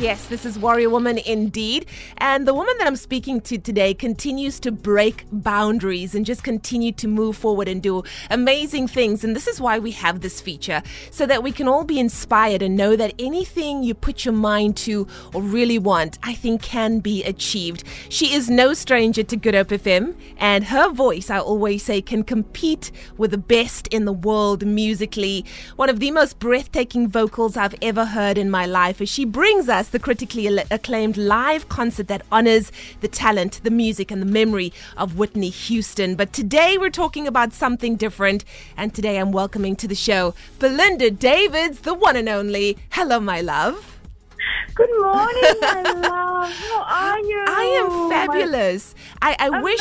Yes, this is Warrior Woman indeed. And the woman that I'm speaking to today continues to break boundaries and just continue to move forward and do amazing things. And this is why we have this feature, so that we can all be inspired and know that anything you put your mind to or really want, I think can be achieved. She is no stranger to Good Hope FM, and her voice, I always say, can compete with the best in the world musically. One of the most breathtaking vocals I've ever heard in my life as she brings us the critically acclaimed live concert that honors the talent, the music, and the memory of Whitney Houston. But today we're talking about something different, and today I'm welcoming to the show Belinda Davids, the one and only. Hello, my love. Good morning, my love. How are you? I am fabulous. I, I wish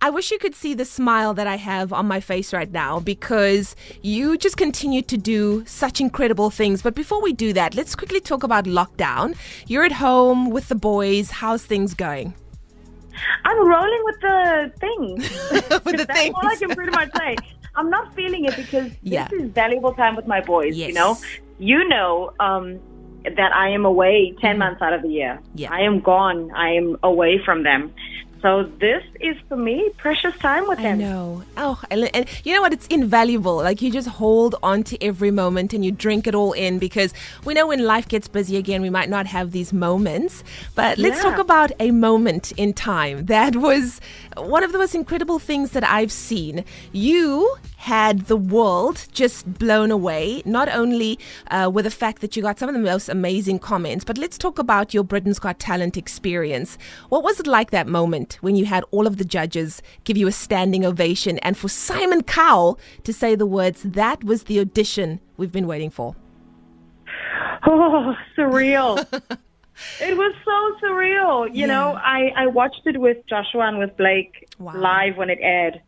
I wish you could see the smile that I have on my face right now because you just continue to do such incredible things. But before we do that, let's quickly talk about lockdown. You're at home with the boys. How's things going? I'm rolling with the things. with the That's things. all I can pretty much say. I'm not feeling it because Yeah. this is valuable time with my boys. Yes. You know, you know um, that I am away 10 months out of the year. Mm-hmm. Yeah. I am gone. I am away from them. So this is for me precious time with them. I know. Oh, and, and you know what? It's invaluable. Like you just hold on to every moment and you drink it all in because we know when life gets busy again, we might not have these moments. But let's Yeah. talk about a moment in time that was one of the most incredible things that I've seen. You had the world just blown away, not only uh, with the fact that you got some of the most amazing comments, but let's talk about your Britain's Got Talent experience. What was it like that moment when you had all of the judges give you a standing ovation and for Simon Cowell to say the words, that was the audition we've been waiting for? Oh, surreal. it was so surreal. You Yeah. know, I, I watched it with Joshua and with Blake Wow. live when it aired.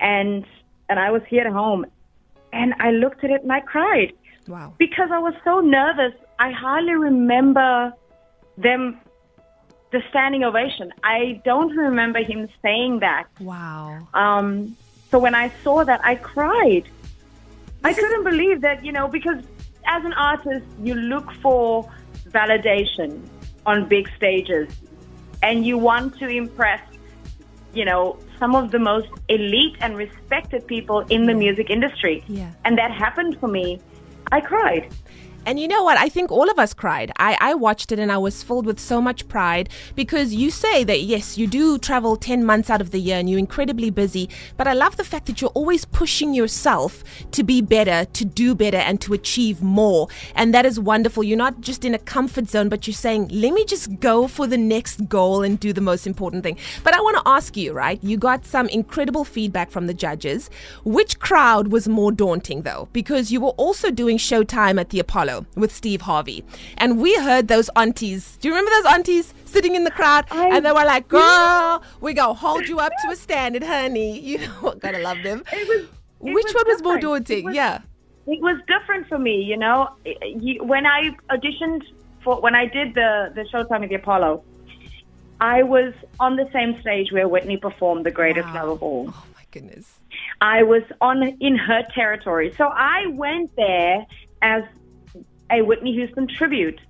And and I was here at home and I looked at it and I cried Wow. because I was so nervous. I hardly remember them the standing ovation. I don't remember him saying that. Wow. Um, so when I saw that, I cried. I This is- couldn't believe that, you know, because as an artist, you look for validation on big stages and you want to impress, you know, some of the most elite and respected people in the music industry. Yeah. And that happened for me. I cried. And you know what? I think all of us cried. I, I watched it and I was filled with so much pride because you say that, yes, you do travel 10 months out of the year and you're incredibly busy. But I love the fact that you're always pushing yourself to be better, to do better, and to achieve more. And that is wonderful. You're not just in a comfort zone, but you're saying, let me just go for the next goal and do the most important thing. But I want to ask you, right? You got some incredible feedback from the judges. Which crowd was more daunting, though? Because you were also doing Showtime at the Apollo with Steve Harvey. And we heard those aunties. Do you remember those aunties sitting in the crowd? I and they were like, girl, we going to hold you up to a standard, honey. You know, gotta love them. It was. it Which one was more different. It daunting? was- yeah. It was different for me, you know. When I auditioned for, when I did the the Showtime at the Apollo, I was on the same stage where Whitney performed "The Greatest Wow. Love of All." Oh, my goodness. I was on in her territory, so I went there as a Whitney Houston tribute.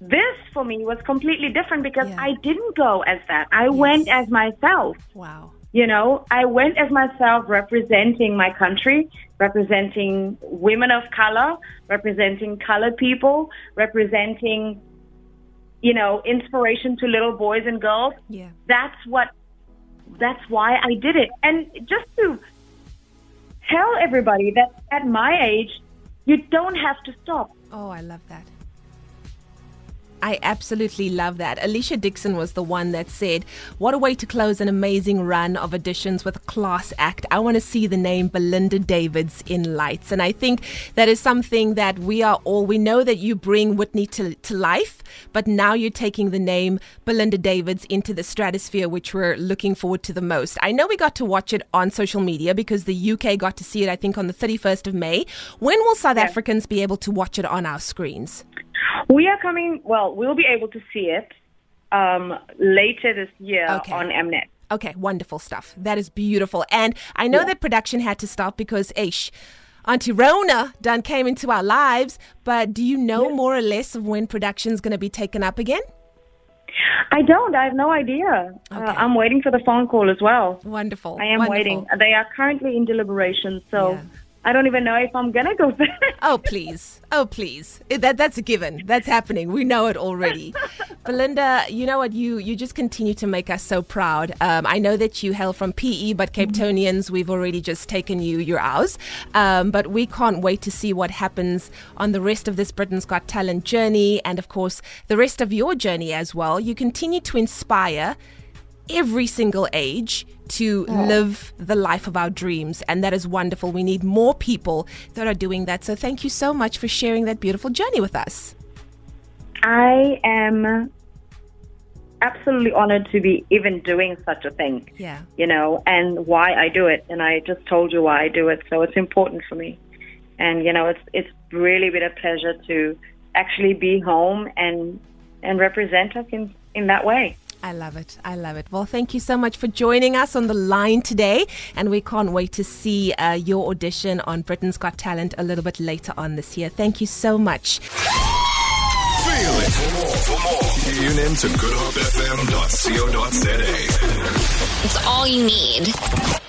This for me was completely different because Yeah. I didn't go as that. I went as myself. Wow. You know, I went as myself representing my country, representing women of color, representing colored people, representing, you know, inspiration to little boys and girls. Yeah. That's what, that's why I did it. And just to tell everybody that at my age, you don't have to stop. Oh, I love that. I absolutely love that. Alesha Dixon was the one that said, What a way to close an amazing run of auditions with a class act. I want to see the name Belinda Davids in lights. And I think that is something that we are all, we know that you bring Whitney to, to life, but now you're taking the name Belinda Davids into the stratosphere, which we're looking forward to the most. I know we got to watch it on social media because the UK got to see it, I think, on the 31st of May. When will South Yeah. Africans be able to watch it on our screens? We are coming, well, we'll be able to see it um, later this year Okay. on Mnet. Okay, wonderful stuff. That is beautiful. And I know that production had to stop because, Aish, Auntie Rona done came into our lives, but do you know more or less of when production's going to be taken up again? I don't. I have no idea. Uh, I'm waiting for the phone call as well. Wonderful. I am wonderful. waiting. They are currently in deliberation, so Yeah. I don't even know if I'm gonna go back. Oh please, oh please, that that's a given. That's happening. We know it already. Belinda, you know what? You you just continue to make us so proud. Um, I know that you hail from PE, but Cape Townians, we've already just taken you your ours. Um, but we can't wait to see what happens on the rest of this Britain's Got Talent journey, and of course the rest of your journey as well. You continue to inspire every single age to live the life of our dreams. And that is wonderful. We need more people that are doing that. So thank you so much for sharing that beautiful journey with us. I am absolutely honored to be even doing such a thing. Yeah. You know, and why I do it. And I just told you why I do it. So it's important for me. And you know, it's it's really been a pleasure to actually be home and and represent us in in that way. I love it. I love it. Well, thank you so much for joining us on the line today. And we can't wait to see uh, your audition on Britain's Got Talent a little bit later on this year. Thank you so much. Feel it. For more, for more, tune in to goodhopefm.co.za. It's all you need.